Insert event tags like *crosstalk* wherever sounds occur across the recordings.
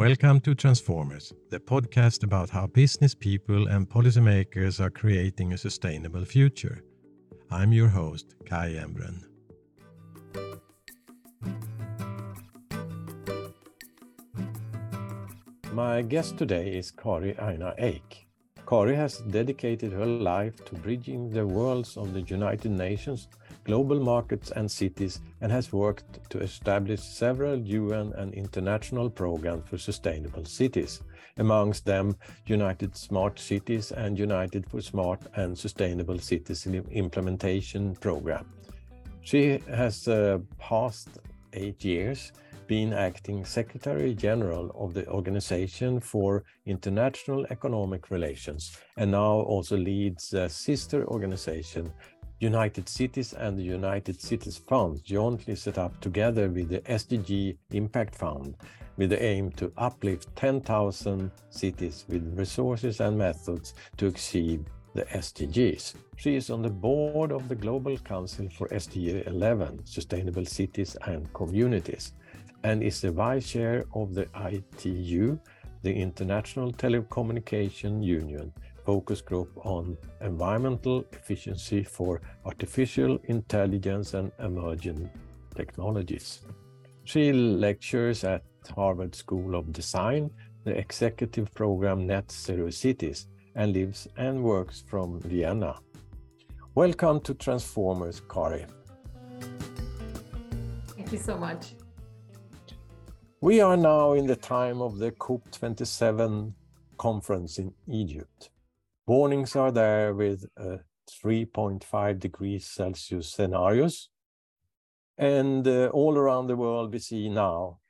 Welcome to Transformers, the podcast about how business people and policymakers are creating a sustainable future. I'm your host, Kai Embren. My guest today is Kari Aina Eik. Kari has dedicated her life to bridging the worlds of the United Nations global markets and cities and has worked to establish several UN and international programs for sustainable cities, amongst them United Smart Cities and United for Smart and Sustainable Cities Implementation Program. She has uh, past eight years been acting Secretary General of the Organization for International Economic Relations and now also leads a sister organization United Cities and the United Cities Fund jointly set up together with the SDG Impact Fund with the aim to uplift 10,000 cities with resources and methods to achieve the SDGs. She is on the board of the Global Council for SDG 11, Sustainable Cities and Communities, and is the vice chair of the ITU, the International Telecommunication Union, focus group on environmental efficiency for artificial intelligence and emerging technologies. She lectures at Harvard School of Design, the executive program Net Zero Cities, and lives and works from Vienna. Welcome to Transformers, Kari. Thank you so much. We are now in the time of the COP27 conference in Egypt warnings are there with uh, 3.5 degrees Celsius scenarios. And uh, all around the world, we see now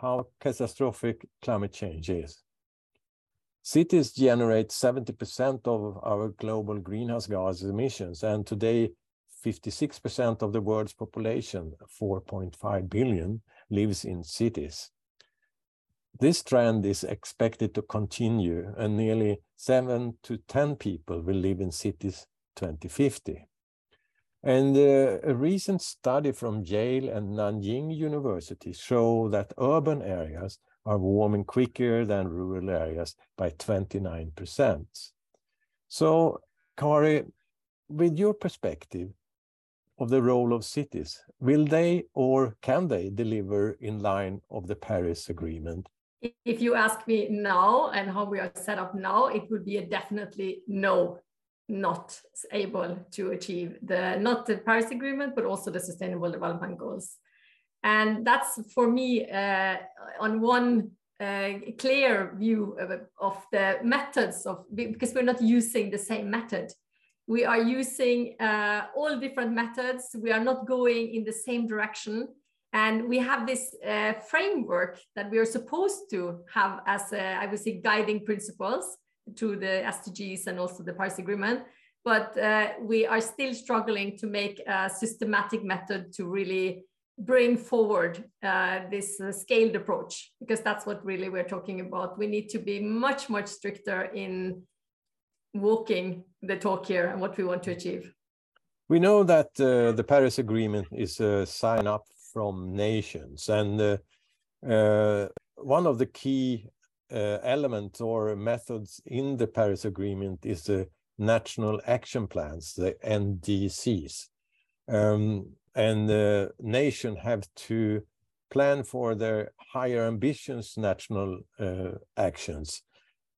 how catastrophic climate change is. Cities generate 70% of our global greenhouse gas emissions, and today 56% of the world's population, 4.5 billion, lives in cities. This trend is expected to continue, and nearly 7 to 10 people will live in cities 2050. And uh, a recent study from Yale and Nanjing University show that urban areas are warming quicker than rural areas by 29%. So, Kari, with your perspective of the role of cities, will they or can they deliver in line of the Paris Agreement if you ask me now and how we are set up now, it would be a definitely no, not able to achieve the not the Paris Agreement, but also the Sustainable Development Goals. And that's for me uh, on one uh, clear view of, of, the methods of because we're not using the same method. We are using uh, all different methods. We are not going in the same direction and we have this uh, framework that we are supposed to have as, uh, I would say, guiding principles to the SDGs and also the Paris Agreement. But uh, we are still struggling to make a systematic method to really bring forward uh, this uh, scaled approach, because that's what really we're talking about. We need to be much, much stricter in walking the talk here and what we want to achieve. We know that uh, the Paris Agreement is a sign up from nations. And uh, uh, one of the key uh, elements or methods in the Paris Agreement is the National Action Plans, the NDCs. Um, and the nation have to plan for their higher ambitions national uh, actions.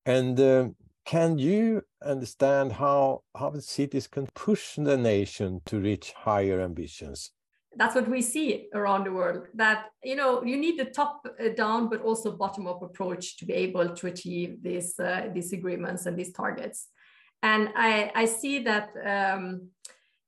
And uh, can you understand how, how the cities can push the nation to reach higher ambitions? That's what we see around the world that you know you need the top uh, down but also bottom up approach to be able to achieve these uh, these agreements and these targets. And i i see that um,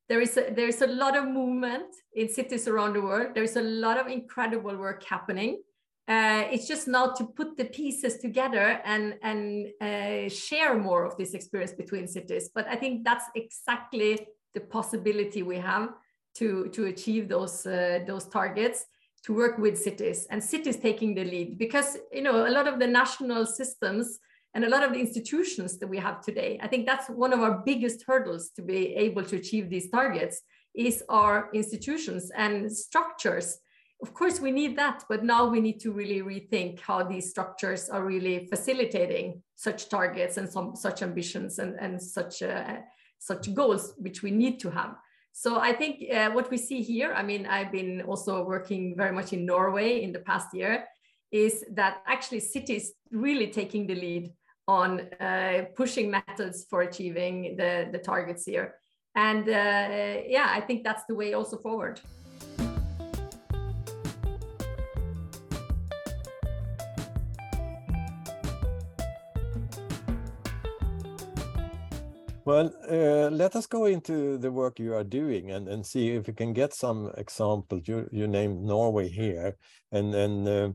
there is a, there's a lot of movement in cities around the world. There's a lot of incredible work happening. Uh, it's just now to put the pieces together and and uh, share more of this experience between cities. But i think that's exactly the possibility we have to, to achieve those, uh, those targets to work with cities and cities taking the lead. Because you know a lot of the national systems and a lot of the institutions that we have today i think that's one of our biggest hurdles to be able to achieve these targets is our institutions and structures. Of course we need that but now we need to really rethink how these structures are really facilitating such targets and some such ambitions and, and such uh, such goals which we need to have so i think uh, what we see here i mean i've been also working very much in norway in the past year is that actually cities really taking the lead on uh, pushing methods for achieving the, the targets here. And uh, yeah i think that's the way also forward Well, uh, let us go into the work you are doing and, and see if we can get some examples. You, you named Norway here, and, and uh,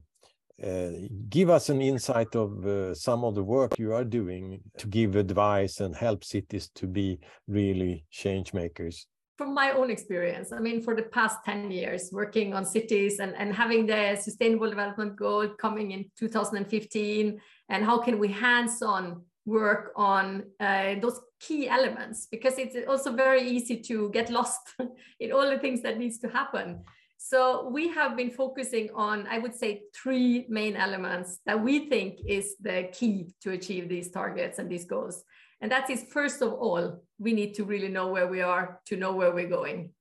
uh, give us an insight of uh, some of the work you are doing to give advice and help cities to be really change makers. From my own experience, I mean, for the past 10 years, working on cities and, and having the Sustainable Development Goal coming in 2015, and how can we hands on work on uh, those key elements because it's also very easy to get lost *laughs* in all the things that needs to happen. So we have been focusing on i would say three main elements that we think is the key to achieve these targets and these goals. And that is first of all we need to really know where we are to know where we're going.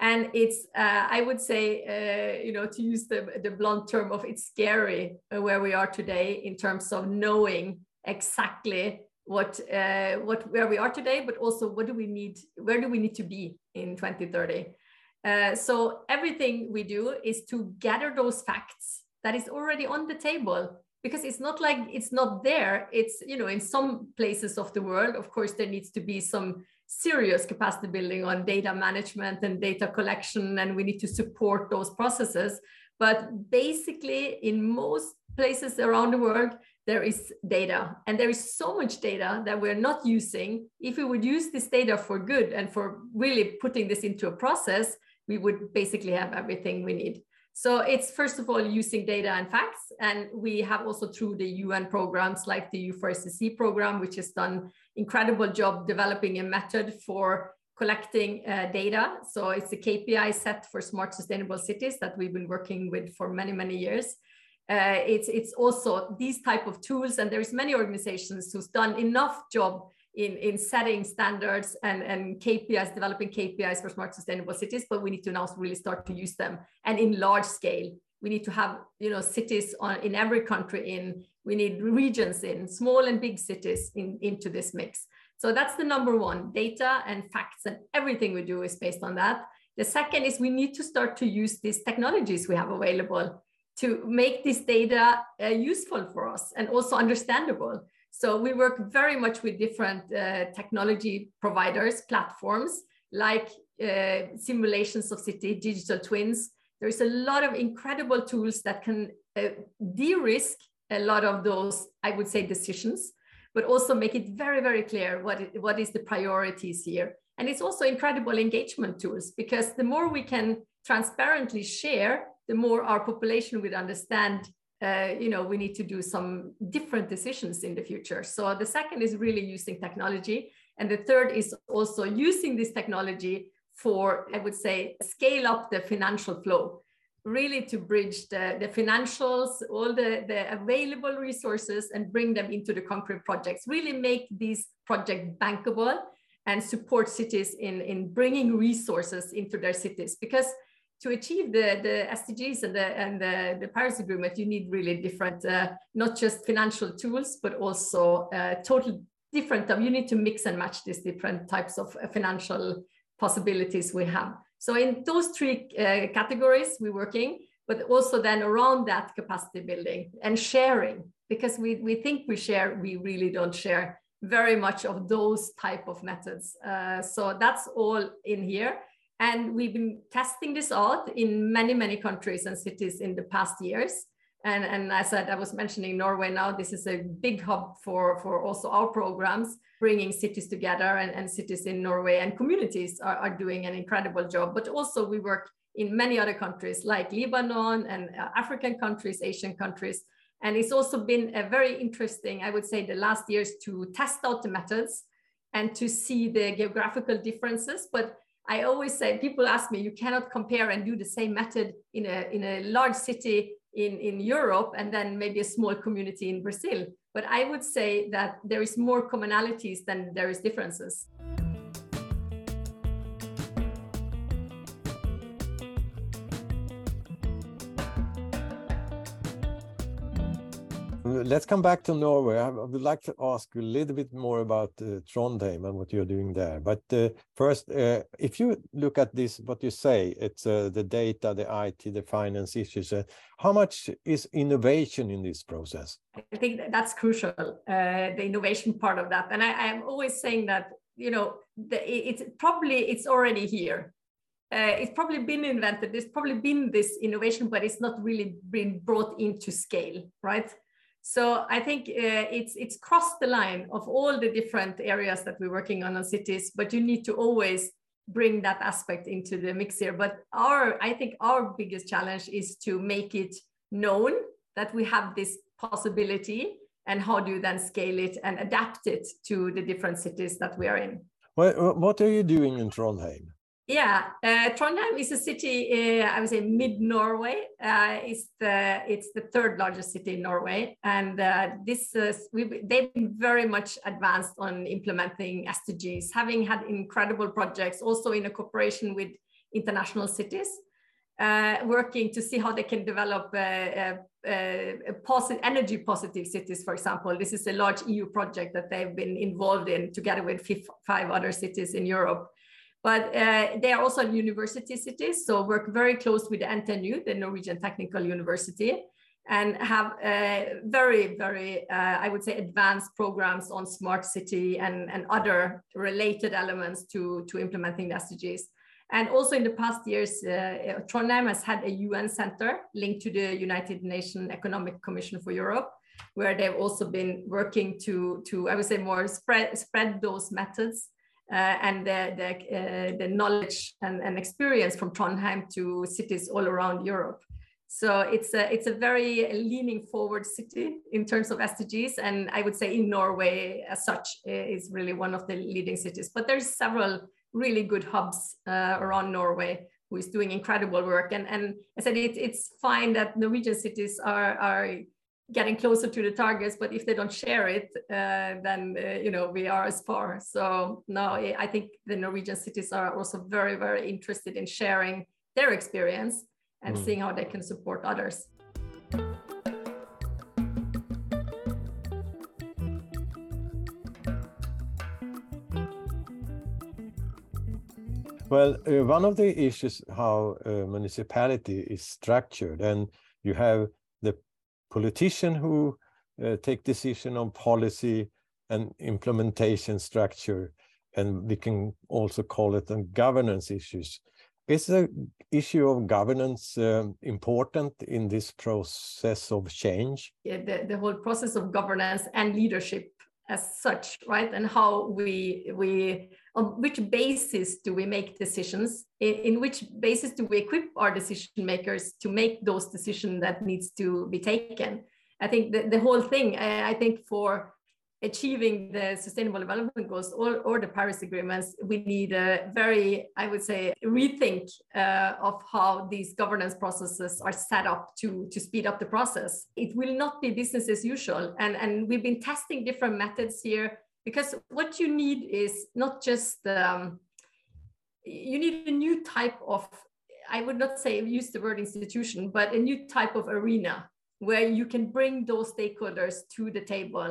And it's uh, i would say uh, you know to use the, the blunt term of it's scary uh, where we are today in terms of knowing exactly what uh, what where we are today, but also what do we need, where do we need to be in 2030? Uh, so everything we do is to gather those facts that is already on the table because it's not like it's not there it's you know in some places of the world of course there needs to be some serious capacity building on data management and data collection and we need to support those processes but basically in most places around the world there is data. And there is so much data that we're not using. If we would use this data for good and for really putting this into a process we would basically have everything we need. So it's first of all using data and facts. And we have also through the un programs like the u4ssc program which has done incredible job developing a method for collecting uh, data. So it's a kpi set for smart sustainable cities that we've been working with for many many years uh, it's it's also these type of tools and there's many organizations who's done enough job in, in setting standards and, and KPIs, developing KPIs for smart sustainable cities, but we need to now really start to use them and in large scale. We need to have you know cities on in every country in, we need regions in, small and big cities in, into this mix. So that's the number one, data and facts and everything we do is based on that. The second is we need to start to use these technologies we have available to make this data uh, useful for us and also understandable. So we work very much with different uh, technology providers, platforms like uh, simulations of city, digital twins. There's a lot of incredible tools that can uh, de-risk a lot of those, I would say, decisions, but also make it very, very clear what, what is the priorities here. And it's also incredible engagement tools because the more we can transparently share the more our population would understand uh, you know we need to do some different decisions in the future. So the second is really using technology and the third is also using this technology for i would say scale up the financial flow really to bridge the, the financials all the, the available resources and bring them into the concrete projects. Really make these projects bankable and support cities in, in bringing resources into their cities. Because to achieve the, the SDGs and the, and the, the Paris Agreement, you need really different, uh, not just financial tools, but also uh, total different. You need to mix and match these different types of uh, financial possibilities we have. So in those three uh, categories, we're working, but also then around that capacity building and sharing, because we, we think we share, we really don't share very much of those type of methods. Uh, so that's all in here. And we've been testing this out in many, many countries and cities in the past years. And, and as I, I was mentioning Norway now, this is a big hub for, for also our programs, bringing cities together and, and cities in Norway and communities are, are doing an incredible job. But also we work in many other countries like Lebanon and uh, African countries, Asian countries. And it's also been a very interesting, I would say, the last years to test out the methods and to see the geographical differences. But I always say, people ask me, you cannot compare and do the same method in a, in a large city in, in Europe and then maybe a small community in Brazil. But I would say that there is more commonalities than there is differences. Let's come back to Norway. I would like to ask you a little bit more about uh, Trondheim and what you're doing there. But uh, first, uh, if you look at this, what you say, it's uh, the data, the IT, the finance issues. Uh, how much is innovation in this process? I think that's crucial, uh, the innovation part of that. And I, am always saying that, you know, the, it's probably, it's already here. it's probably been invented. There's probably been this innovation, but it's not really been brought into scale, right? So I think uh, it's it's crossed the line of all the different areas that we're working on on cities, but you need to always bring that aspect into the mix here. But our I think our biggest challenge is to make it known that we have this possibility and how do you then scale it and adapt it to the different cities that we are in. Well, what are you doing in Trondheim? Yeah, uh, Trondheim is a city. Uh, I would say mid Norway. Uh, it's the it's the third largest city in Norway, and uh, this we, they've been very much advanced on implementing SDGs, having had incredible projects, also in a cooperation with international cities, uh, working to see how they can develop uh, energy positive cities. For example, this is a large EU project that they've been involved in together with five other cities in Europe but uh, they are also university cities, so work very close with NTNU, the Norwegian Technical University, and have uh, very, very, uh, I would say, advanced programs on smart city and, and other related elements to, to implementing the SDGs. And also in the past years, uh, Trondheim has had a UN center linked to the United Nations Economic Commission for Europe, where they've also been working to, to I would say, more spread, spread those methods and the, the, uh, the knowledge and, and, experience from Trondheim to cities all around Europe. So it's a, it's a very leaning forward city in terms of SDGs. And I would say in Norway as such is really one of the leading cities, but there's several really good hubs uh, around Norway who is doing incredible work. And, and I said it, it's fine that Norwegian cities are, are getting closer to the targets but if they don't share it uh, then uh, you know we are as far so no i think the norwegian cities are also very very interested in sharing their experience and mm. seeing how they can support others well uh, one of the issues how a municipality is structured and you have politician who uh, take decision on policy and implementation structure and we can also call it a governance issues. Is the issue of governance uh, important in this process of change. Yeah, the, the whole process of governance and leadership as such right? And how we we on which basis do we make decisions? In, in, which basis do we equip our decision makers to make those decisions that needs to be taken? I think the, the whole thing I, I think for achieving the sustainable development goals or, or the paris agreements we need a very i would say rethink uh, of how these governance processes are set up to to speed up the process. It will not be business as usual and and we've been testing different methods here because what you need is not just um, you need a new type of i would not say use the word institution but a new type of arena where you can bring those stakeholders to the table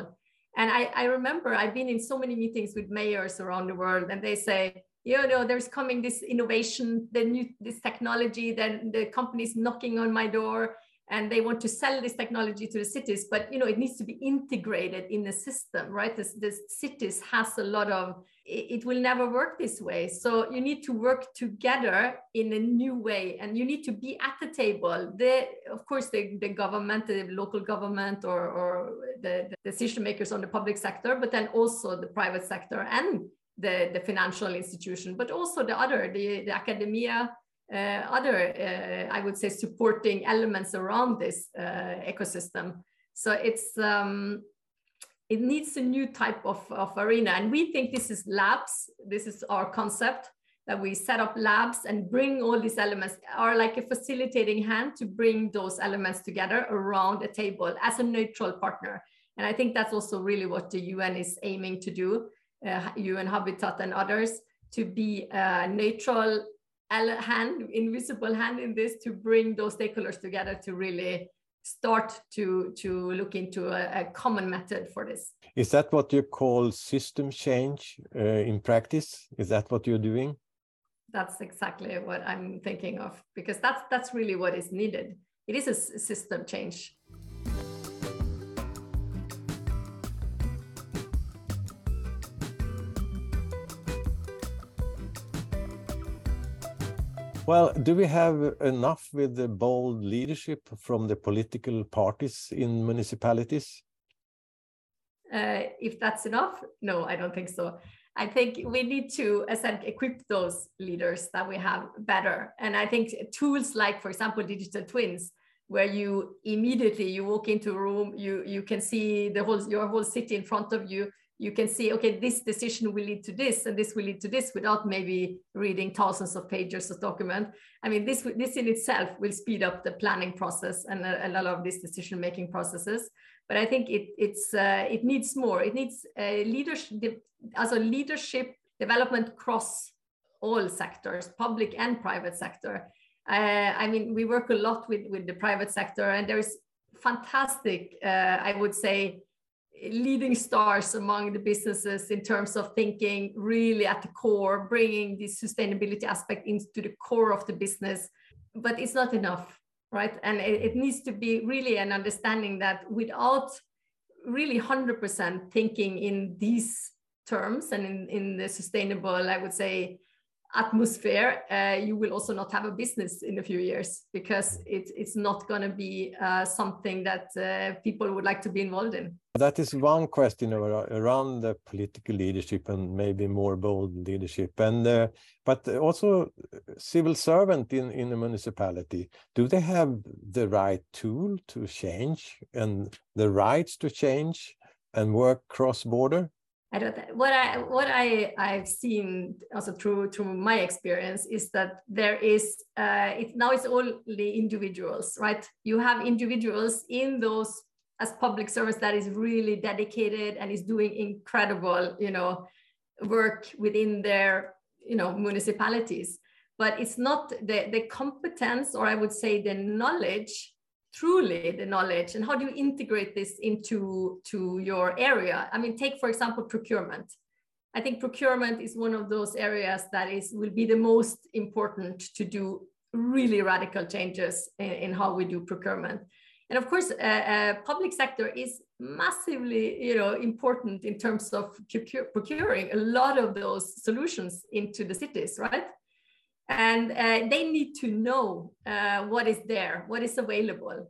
and I, I remember i've been in so many meetings with mayors around the world and they say you know there's coming this innovation the new this technology then the company's knocking on my door and they want to sell this technology to the cities but you know it needs to be integrated in the system right? This, this cities has a lot of it, will never work this way. So you need to work together in a new way and you need to be at the table. The of course the, the government the local government or, or the, the decision makers on the public sector but then also the private sector and the, the financial institution but also the other the, the academia other, uh, I would say, supporting elements around this uh, ecosystem. So it's um, it needs a new type of, of arena, and we think this is labs. This is our concept that we set up labs and bring all these elements are like a facilitating hand to bring those elements together around a table as a neutral partner. And I think that's also really what the UN is aiming to do, uh, UN Habitat and others, to be a neutral hand, invisible hand in this to bring those stakeholders together to really start to to look into a, a, common method for this. Is that what you call system change uh, in practice? Is that what you're doing? That's exactly what I'm thinking of because that's that's really what is needed. It is a system change. Well, do we have enough with the bold leadership from the political parties in municipalities? Uh, if that's enough, no, I don't think so. I think we need to, as I equip those leaders that we have better. And I think tools like, for example, digital twins, where you immediately you walk into a room, you you can see the whole your whole city in front of you you can see, okay, this decision will lead to this and this will lead to this without maybe reading thousands of pages of document. I mean, this, this in itself will speed up the planning process and a, a lot of these decision-making processes. But I think it, it's, uh, it needs more. It needs a leadership, as a leadership development across all sectors, public and private sector. Uh, I mean, we work a lot with, with the private sector and there is fantastic, uh, I would say, leading stars among the businesses in terms of thinking really at the core, bringing the sustainability aspect into the core of the business. But it's not enough, right? And it, it needs to be really an understanding that without really 100% thinking in these terms and in, in the sustainable, I would say, atmosphere, uh, you will also not have a business in a few years because it, it's not going to be uh, something that uh, people would like to be involved in. That is one question around the political leadership and maybe more bold leadership, and uh, but also civil servant in in a municipality. Do they have the right tool to change and the rights to change and work cross border? I don't what I what I I've seen also through through my experience is that there is uh, it now it's only individuals right? You have individuals in those as public service that is really dedicated and is doing incredible you know work within their you know municipalities. But it's not the the competence or I would say the knowledge truly the knowledge and how do you integrate this into to your area? I mean take for example procurement. I think procurement is one of those areas that is will be the most important to do really radical changes in, in how we do procurement. And of course uh, uh, public sector is massively you know important in terms of procuring a lot of those solutions into the cities right and uh, they need to know uh, what is there, what is available.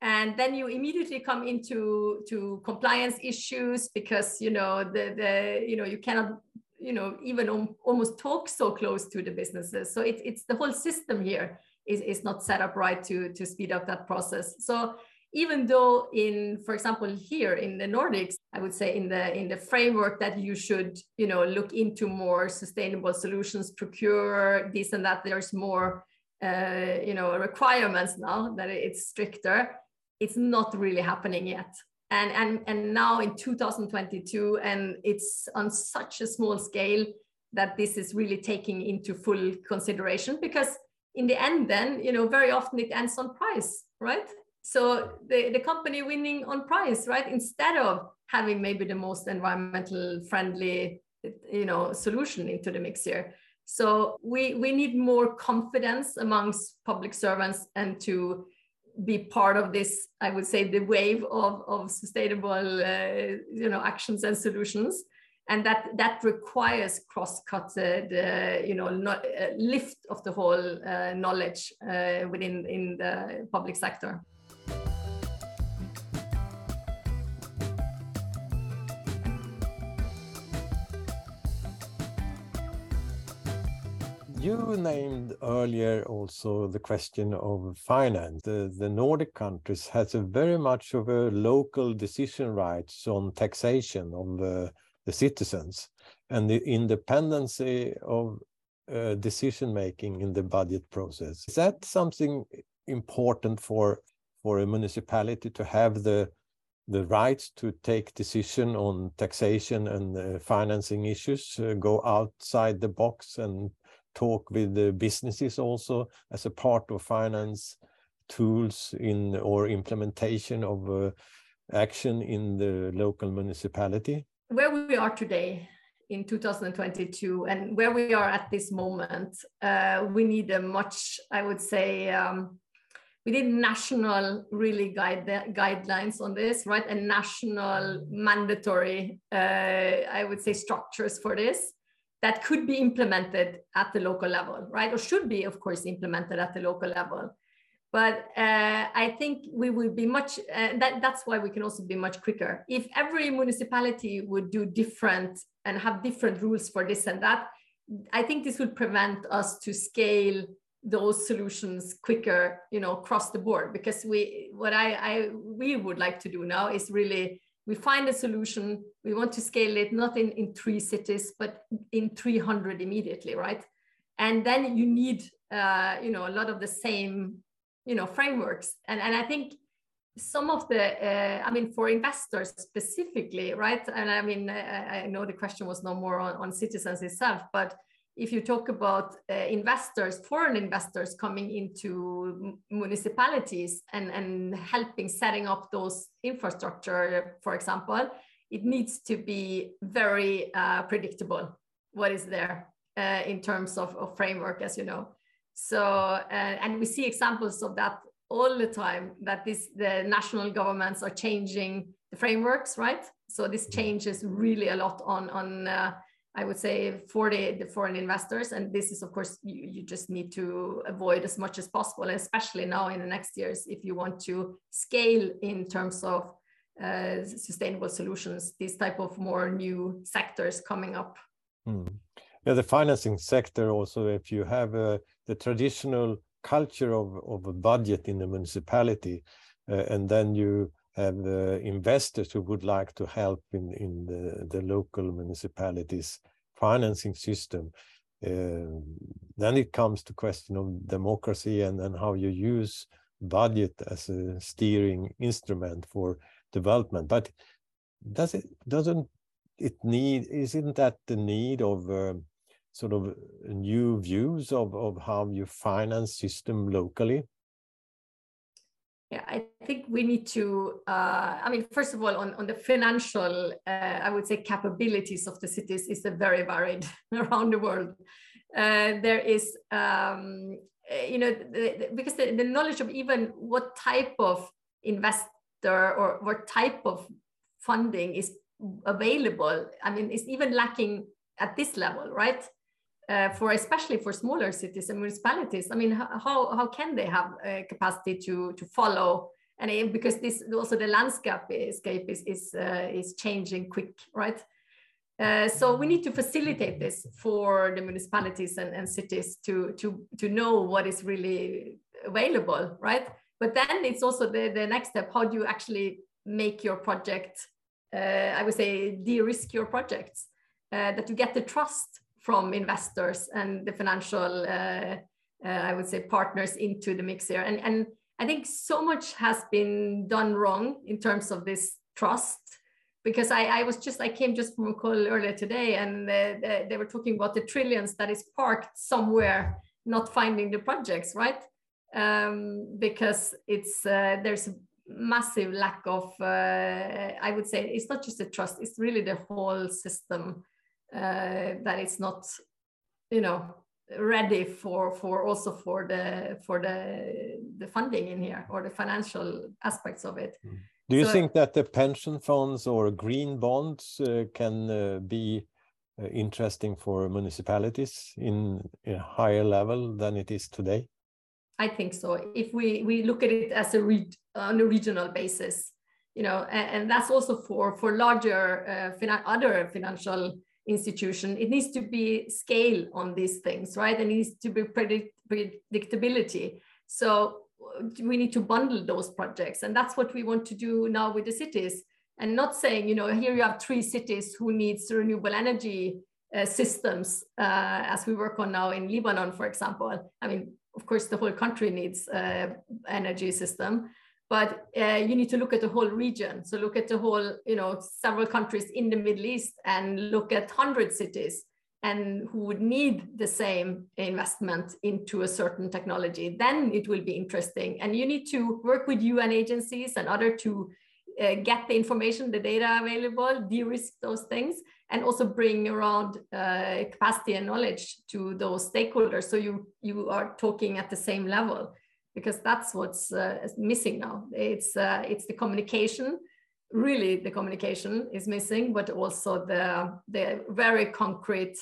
And then you immediately come into to compliance issues because you know the the you know you cannot you know even almost talk so close to the businesses. So it's it's the whole system here is, is not set up right to to speed up that process. So even though in for example here in the nordics i would say in the in the framework that you should you know look into more sustainable solutions procure this and that there's more uh, you know requirements now that it's stricter. It's not really happening yet. And and and now in 2022 and it's on such a small scale that this is really taking into full consideration because in the end then you know very often it ends on price right so the, the company winning on price right? Instead of having maybe the most environmental friendly you know solution into the mix here so we we need more confidence amongst public servants and to be part of this i would say the wave of, of sustainable uh, you know actions and solutions. And that that requires cross-cut uh, you know not, uh, lift of the whole uh, knowledge uh, within in the public sector You named earlier also the question of finance. The, the Nordic countries has a very much of a local decision rights on taxation of uh, the citizens and the independency of uh, decision making in the budget process. Is that something important for for a municipality to have the the right to take decision on taxation and uh, financing issues, uh, go outside the box and talk with the businesses also as a part of finance tools in or implementation of uh, action in the local municipality? Where we are today in 2022 and where we are at this moment, uh, we need a much, I would say, um, we need national really guide guidelines on this, right? And national mandatory, uh, I would say, structures for this that could be implemented at the local level, right? Or should be, of course, implemented at the local level. But uh, I think we would be much, uh, that, that's why we can also be much quicker. If every municipality would do different and have different rules for this and that, I think this would prevent us to scale those solutions quicker you know across the board because we what I, I we would like to do now is really we find a solution. We want to scale it not in in three cities but in 300 immediately right? And then you need uh, you know a lot of the same you know frameworks. And and i think some of the uh, i mean for investors specifically right? And i mean i, I know the question was no more on, on citizens itself but if you talk about uh, investors, foreign investors coming into municipalities and, and helping setting up those infrastructure, for example, it needs to be very uh, predictable what is there uh, in terms of, of framework, as you know. So, uh, and we see examples of that all the time that this, the national governments are changing the frameworks, right? So this changes really a lot on, on uh, I would say for the, foreign investors. And this is, of course, you, you just need to avoid as much as possible, especially now in the next years, if you want to scale in terms of uh, sustainable solutions, these type of more new sectors coming up. Hmm. Yeah, the financing sector also, if you have uh, the traditional culture of, of a budget in the municipality, uh, and then you have uh, investors who would like to help in, in the, the local municipalities financing system. Uh, then it comes to question of democracy and, and how you use budget as a steering instrument for development. But does it doesn't it need isn't that the need of uh, sort of new views of, of how you finance system locally? Yeah, I think we need to, uh, I mean, first of all, on, on the financial, uh, I would say capabilities of the cities is very varied *laughs* around the world. Uh, there is, um, you know, the, the, because the, the knowledge of even what type of investor or what type of funding is available, I mean, it's even lacking at this level, right? Uh, for especially for smaller cities and municipalities i mean how, how can they have a capacity to to follow? And because this also the landscape escape is is, uh, is changing quick right? Uh, so we need to facilitate this for the municipalities and, and cities to to to know what is really available right? But then it's also the, the next step. How do you actually make your project uh, i would say de-risk your projects uh, that you get the trust from investors and the financial, uh, uh, I would say, partners into the mix here. And, and I think so much has been done wrong in terms of this trust because I, I was just I came just from a call earlier today and uh, they were talking about the trillions that is parked somewhere not finding the projects right um, because it's uh, there's a massive lack of uh, I would say it's not just the trust it's really the whole system uh, that it's not, you know, ready for for also for the for the the funding in here or the financial aspects of it. Hmm. Do you so, think that the pension funds or green bonds uh, can uh, be uh, interesting for municipalities in a higher level than it is today? I think so. If we we look at it as a re on a regional basis, you know, and, and that's also for for larger uh, other financial institution it needs to be scale on these things right? It needs to be predict predictability. So we need to bundle those projects and that's what we want to do now with the cities. And not saying you know here you have three cities who needs renewable energy uh, systems uh, as we work on now in Lebanon, for example. I mean, of course, the whole country needs uh, energy system, but uh, you need to look at the whole region. So look at the whole, you know, several countries in the Middle East and look at 100 cities and who would need the same investment into a certain technology, then it will be interesting. And you need to work with UN agencies and other to uh, get the information, the data available, de-risk those things, and also bring around uh, capacity and knowledge to those stakeholders. So you you are talking at the same level, because that's what's uh, missing now. It's uh, it's the communication. Really, the communication is missing, but also the the very concrete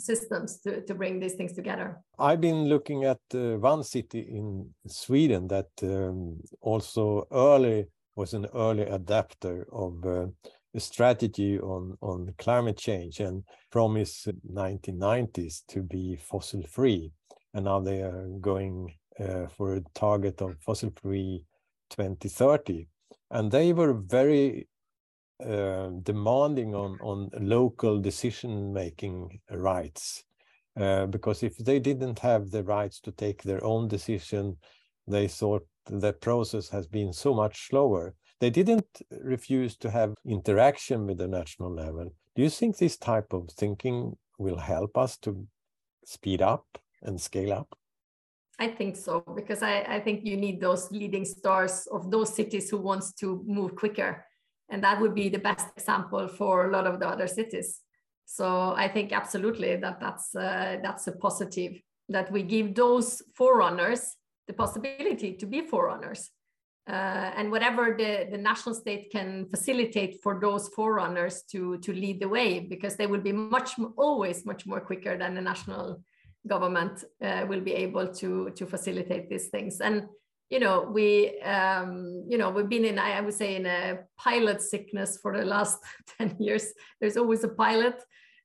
systems to, to bring these things together. I've been looking at uh, one city in Sweden that um, also early was an early adapter of uh, a strategy on, on climate change and promised 1990s to be fossil free. And now they are going for a target of fossil free 2030. And they were very uh, demanding on on local decision making rights uh, because if they didn't have the rights to take their own decision they thought the process has been so much slower. They didn't refuse to have interaction with the national level. Do you think this type of thinking will help us to speed up and scale up I think so because I, I think you need those leading stars of those cities who wants to move quicker. And that would be the best example for a lot of the other cities. So i think absolutely that that's uh, that's a positive that we give those forerunners the possibility to be forerunners. Uh, and whatever the, the national state can facilitate for those forerunners to, to lead the way, because they will be much, always much more quicker than the national government uh, will be able to, to facilitate these things. And you know we um, you know we've been in i would say in a pilot sickness for the last *laughs* 10 years. There's always a pilot.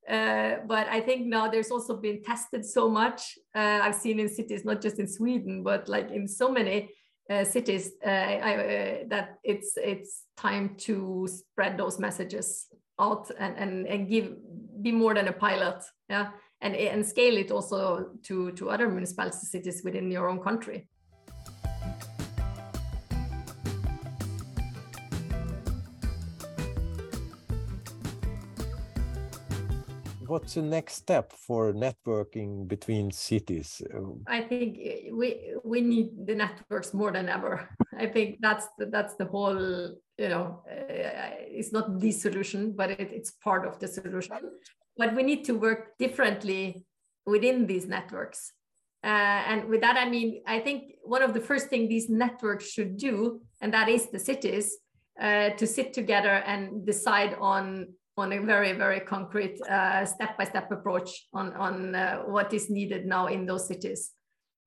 Uh, but i think now there's also been tested so much. Uh, i've seen in cities not just in sweden but like in so many uh, cities uh, I, uh, that it's it's time to spread those messages out and, and and give be more than a pilot. Yeah and and scale it also to to other municipalities cities within your own country what's the next step for networking between cities? I think we we need the networks more than ever. *laughs* I think that's the, that's the whole. You know, uh, it's not the solution, but it, it's part of the solution. But we need to work differently within these networks. Uh, and with that, I mean, I think one of the first things these networks should do, and that is the cities, uh, to sit together and decide on on a very very concrete uh, step-by-step approach on on uh, what is needed now in those cities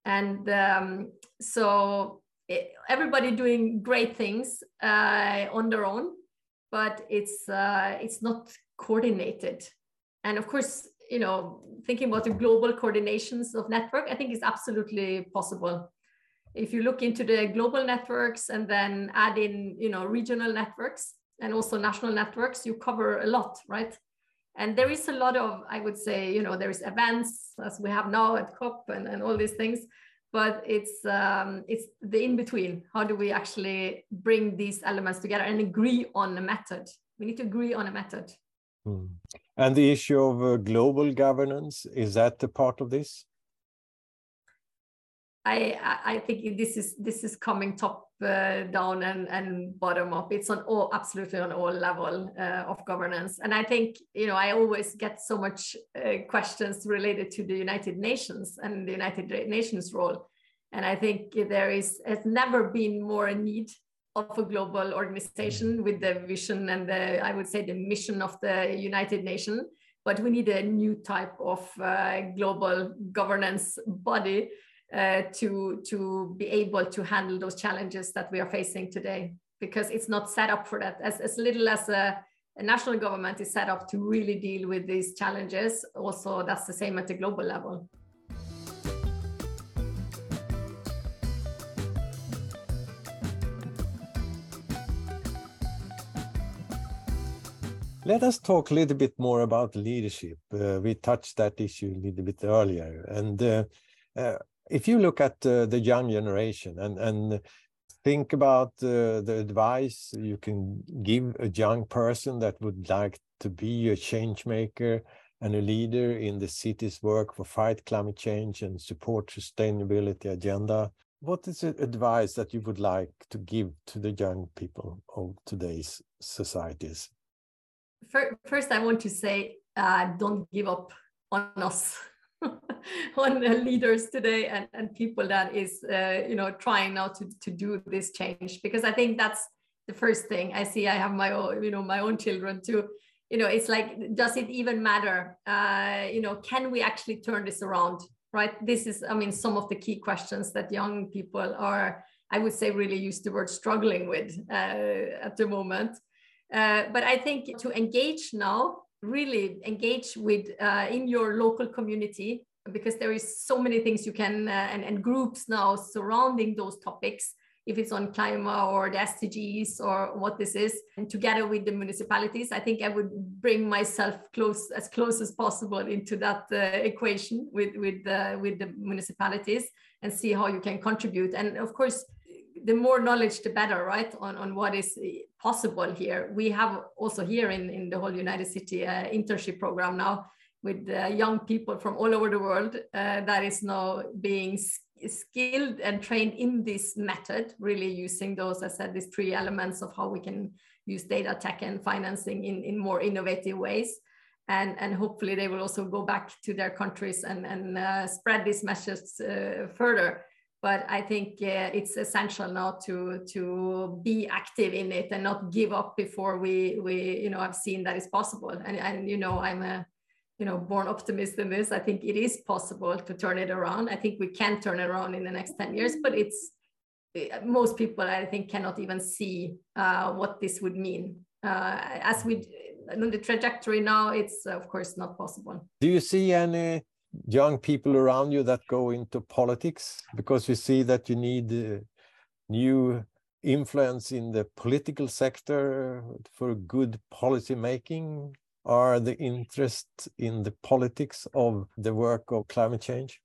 and um, so it, everybody doing great things uh, on their own but it's uh, it's not coordinated and of course you know thinking about the global coordinations of network i think is absolutely possible if you look into the global networks and then add in you know regional networks and also national networks, you cover a lot, right? And there is a lot of, I would say, you know, there's events as we have now at COP and, and all these things, but it's um, it's the in between. How do we actually bring these elements together and agree on a method? We need to agree on a method. Hmm. And the issue of uh, global governance is that a part of this? I I think this is this is coming top uh, down and and bottom up. It's on all absolutely on all level uh, of governance. And I think you know I always get so much uh, questions related to the United Nations and the United Nations role. And I think there is has never been more a need of a global organization with the vision and the I would say the mission of the United Nations. But we need a new type of uh, global governance body uh, to to be able to handle those challenges that we are facing today. Because it's not set up for that. As, as little as a, a national government is set up to really deal with these challenges also that's the same at the global level Let us talk a little bit more about leadership. Uh, we touched that issue a little bit earlier. And uh, uh, if you look at uh, the young generation and, and think about uh, the advice you can give a young person that would like to be a change maker and a leader in the city's work for fight climate change and support sustainability agenda, what is the advice that you would like to give to the young people of today's societies? First, I want to say, uh, don't give up on us, *laughs* on the leaders today and, and people that is, uh, you know, trying now to, to do this change, because I think that's the first thing I see. I have my own, you know, my own children too. You know, it's like, does it even matter? Uh, you know, can we actually turn this around? Right. This is, I mean, some of the key questions that young people are, I would say, really use the word struggling with uh, at the moment. Uh, but I think to engage now, really engage with uh, in your local community because there is so many things you can uh, and, and groups now surrounding those topics if it's on climate or the SDGs or what this is, and together with the municipalities, I think I would bring myself close as close as possible into that uh, equation with with uh, with the municipalities and see how you can contribute. And of course, the more knowledge, the better, right? On, on what is possible here. We have also here in, in the whole United City uh, internship program now with uh, young people from all over the world uh, that is now being skilled and trained in this method, really using those, I said, these three elements of how we can use data tech and financing in, in more innovative ways. And, and hopefully they will also go back to their countries and, and uh, spread these message uh, further but I think uh, it's essential now to to be active in it and not give up before we we you know have seen that it's possible. And and you know I'm a you know born optimist in this. I think it is possible to turn it around. I think we can turn it around in the next ten years, but it's uh, most people I think cannot even see uh, what this would mean. Uh, as we on the trajectory now, it's of course not possible. Do you see any young people around you that go into politics because you see that you need uh, new influence in the political sector for good policy making are the interest in the politics of the work of climate change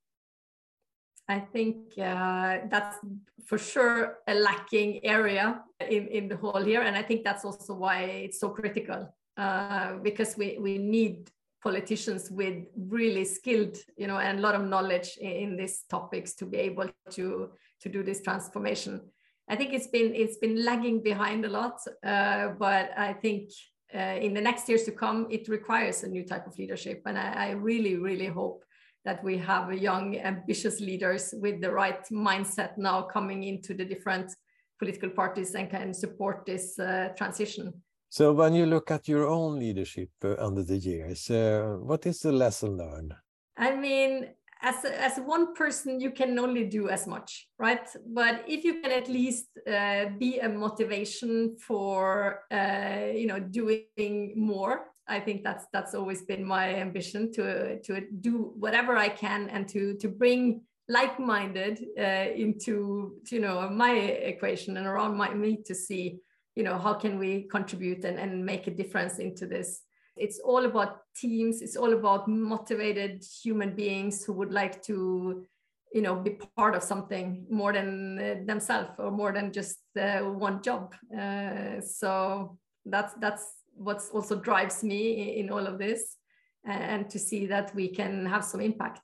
I think uh, that's for sure a lacking area in, in the whole here. And I think that's also why it's so critical uh, because we, we need politicians with really skilled, you know, and a lot of knowledge in, in these topics to be able to to do this transformation. I think it's been it's been lagging behind a lot, uh, but I think uh, in the next years to come, it requires a new type of leadership, and I, I really really hope that we have young ambitious leaders with the right mindset now coming into the different political parties and can support this uh, transition. So when you look at your own leadership uh, under the years, uh, what is the lesson learned? I mean, as as one person, you can only do as much, right? But if you can at least uh, be a motivation for uh, you know doing more, I think that's that's always been my ambition to to do whatever I can and to to bring like-minded uh, into you know my equation and around my me to see you know how can we contribute and, and make a difference into this? It's all about teams. It's all about motivated human beings who would like to you know be part of something more than uh, themselves or more than just uh, one job. Uh, so that's that's what also drives me in all of this and to see that we can have some impact.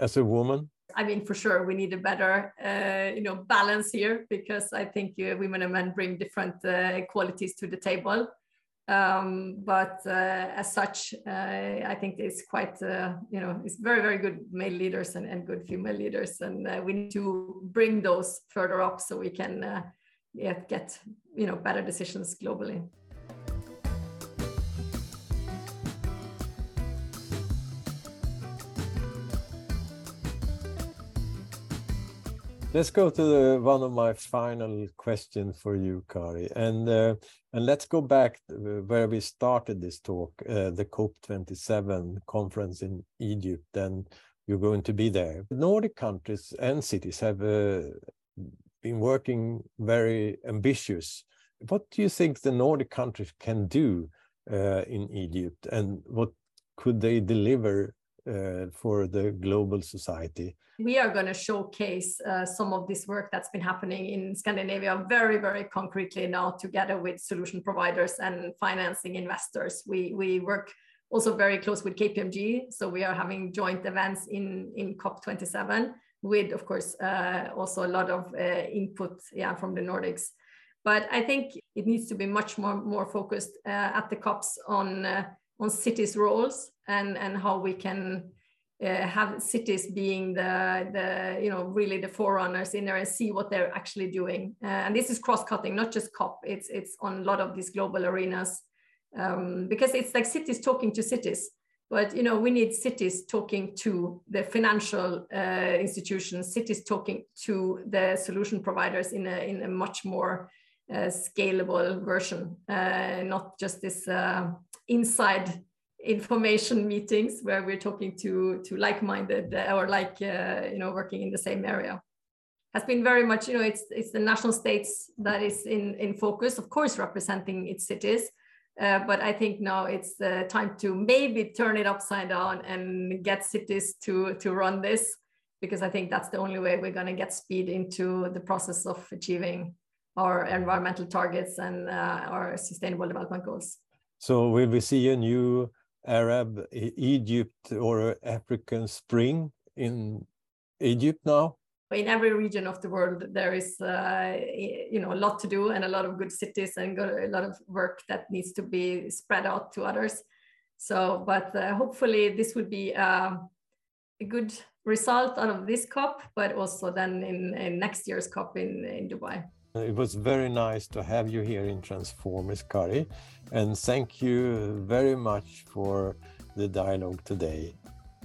As a woman I mean, for sure, we need a better, uh, you know, balance here because I think uh, women and men bring different uh, qualities to the table. Um, but uh, as such, uh, I think it's quite, uh, you know, it's very, very good male leaders and, and good female leaders, and we need to bring those further up so we can get, you know, better decisions globally. Let's go to the, one of my final questions for you, Kari, and uh, and let's go back where we started this talk, uh, the COP27 conference in Egypt, and you're going to be there. The Nordic countries and cities have uh, been working very ambitious. What do you think the Nordic countries can do uh, in Egypt, and what could they deliver uh, for the global society? We are going to showcase uh, some of this work that's been happening in Scandinavia very, very concretely now, together with solution providers and financing investors. We we work also very close with KPMG, so we are having joint events in in COP27 with, of course, uh, also a lot of uh, input, yeah, from the Nordics. But I think it needs to be much more more focused uh, at the COPs on on cities' roles and and how we can uh, have cities being the the you know really the forerunners in there and see what they're actually doing. Uh, and this is cross-cutting not just cop. It's it's on a lot of these global arenas um, because it's like cities talking to cities. But you know we need cities talking to the financial uh, institutions cities talking to the solution providers in a in a much more uh, scalable version uh, not just this uh, inside information *laughs* meetings where we're talking to to like-minded uh, or like uh, you know working in the same area has been very much you know it's it's the national states that is in in focus of course representing its cities uh, but I think now it's time to maybe turn it upside down and get cities to to run this because I think that's the only way we're going to get speed into the process of achieving our environmental targets and uh, our sustainable development goals. So will we see a new Arab Egypt or African Spring in Egypt now? In every region of the world, there is uh, you know a lot to do and a lot of good cities and a lot of work that needs to be spread out to others. So, but uh, hopefully this would be uh, a good result out of this COP, but also then in, in next year's COP in, in Dubai. It was very nice to have you here in Transformers, Kari, and thank you very much for the dialogue today.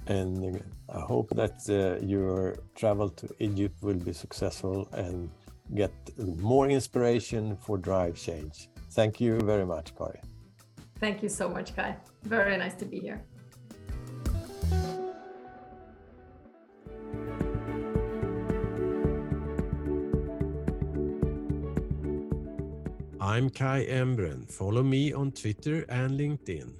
And I hope that uh, your travel to Egypt will be successful and get more inspiration for drive change. Thank you very much, Kari. Thank you so much, Kai. Very nice to be here. I'm Kai Embren. Follow me on Twitter and LinkedIn,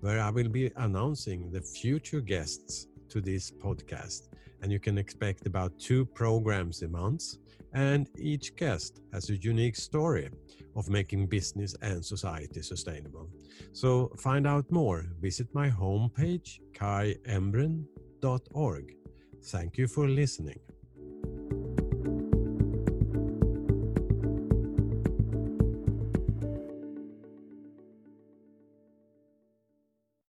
where I will be announcing the future guests to this podcast. And you can expect about two programs a month. And each guest has a unique story of making business and society sustainable. So find out more. Visit my homepage, kaiembren.org. Thank you for listening.